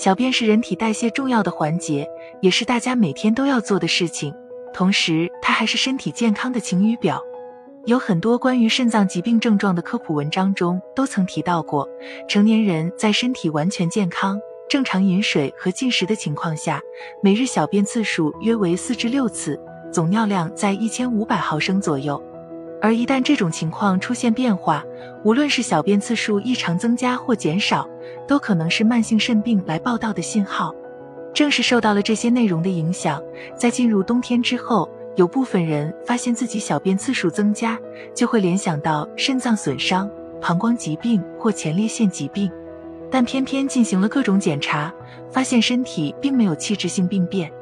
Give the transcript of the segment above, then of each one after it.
小便是人体代谢重要的环节，也是大家每天都要做的事情。同时，它还是身体健康的晴雨表。有很多关于肾脏疾病症状的科普文章中都曾提到过，成年人在身体完全健康、正常饮水和进食的情况下，每日小便次数约为四至六次，总尿量在一千五百毫升左右。而一旦这种情况出现变化，无论是小便次数异常增加或减少，都可能是慢性肾病来报道的信号。正是受到了这些内容的影响，在进入冬天之后，有部分人发现自己小便次数增加，就会联想到肾脏损伤、膀胱疾病或前列腺疾病，但偏偏进行了各种检查，发现身体并没有器质性病变。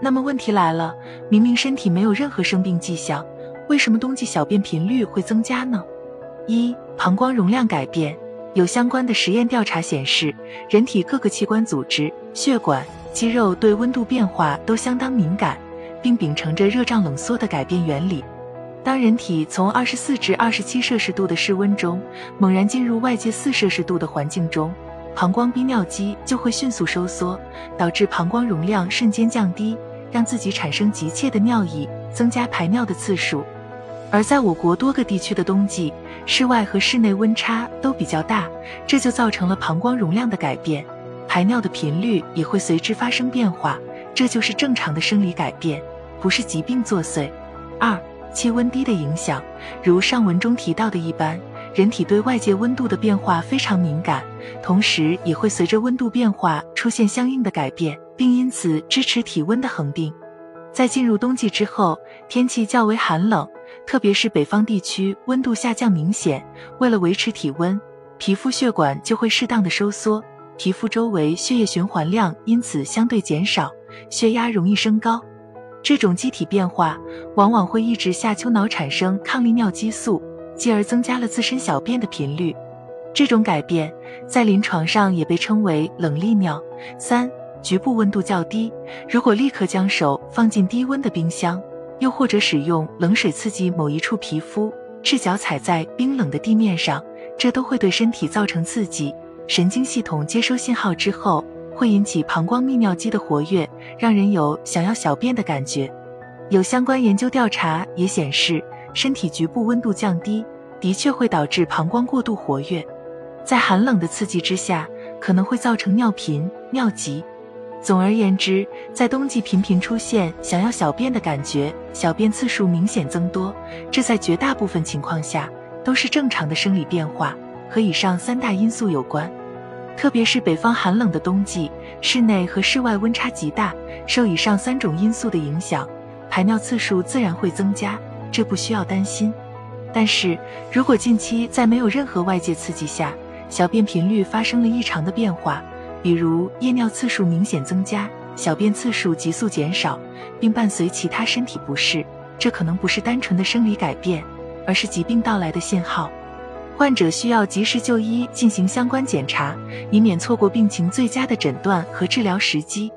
那么问题来了，明明身体没有任何生病迹象。为什么冬季小便频率会增加呢？一、膀胱容量改变。有相关的实验调查显示，人体各个器官组织、血管、肌肉对温度变化都相当敏感，并秉承着热胀冷缩的改变原理。当人体从二十四至二十七摄氏度的室温中猛然进入外界四摄氏度的环境中，膀胱逼尿肌就会迅速收缩，导致膀胱容量瞬间降低，让自己产生急切的尿意，增加排尿的次数。而在我国多个地区的冬季，室外和室内温差都比较大，这就造成了膀胱容量的改变，排尿的频率也会随之发生变化，这就是正常的生理改变，不是疾病作祟。二、气温低的影响，如上文中提到的一般，人体对外界温度的变化非常敏感，同时也会随着温度变化出现相应的改变，并因此支持体温的恒定。在进入冬季之后，天气较为寒冷。特别是北方地区温度下降明显，为了维持体温，皮肤血管就会适当的收缩，皮肤周围血液循环量因此相对减少，血压容易升高。这种机体变化往往会抑制下丘脑产生抗利尿激素，继而增加了自身小便的频率。这种改变在临床上也被称为冷利尿。三、局部温度较低，如果立刻将手放进低温的冰箱。又或者使用冷水刺激某一处皮肤，赤脚踩在冰冷的地面上，这都会对身体造成刺激。神经系统接收信号之后，会引起膀胱泌尿肌的活跃，让人有想要小便的感觉。有相关研究调查也显示，身体局部温度降低，的确会导致膀胱过度活跃，在寒冷的刺激之下，可能会造成尿频、尿急。总而言之，在冬季频频出现想要小便的感觉，小便次数明显增多，这在绝大部分情况下都是正常的生理变化，和以上三大因素有关。特别是北方寒冷的冬季，室内和室外温差极大，受以上三种因素的影响，排尿次数自然会增加，这不需要担心。但是如果近期在没有任何外界刺激下，小便频率发生了异常的变化，比如夜尿次数明显增加，小便次数急速减少，并伴随其他身体不适，这可能不是单纯的生理改变，而是疾病到来的信号。患者需要及时就医，进行相关检查，以免错过病情最佳的诊断和治疗时机。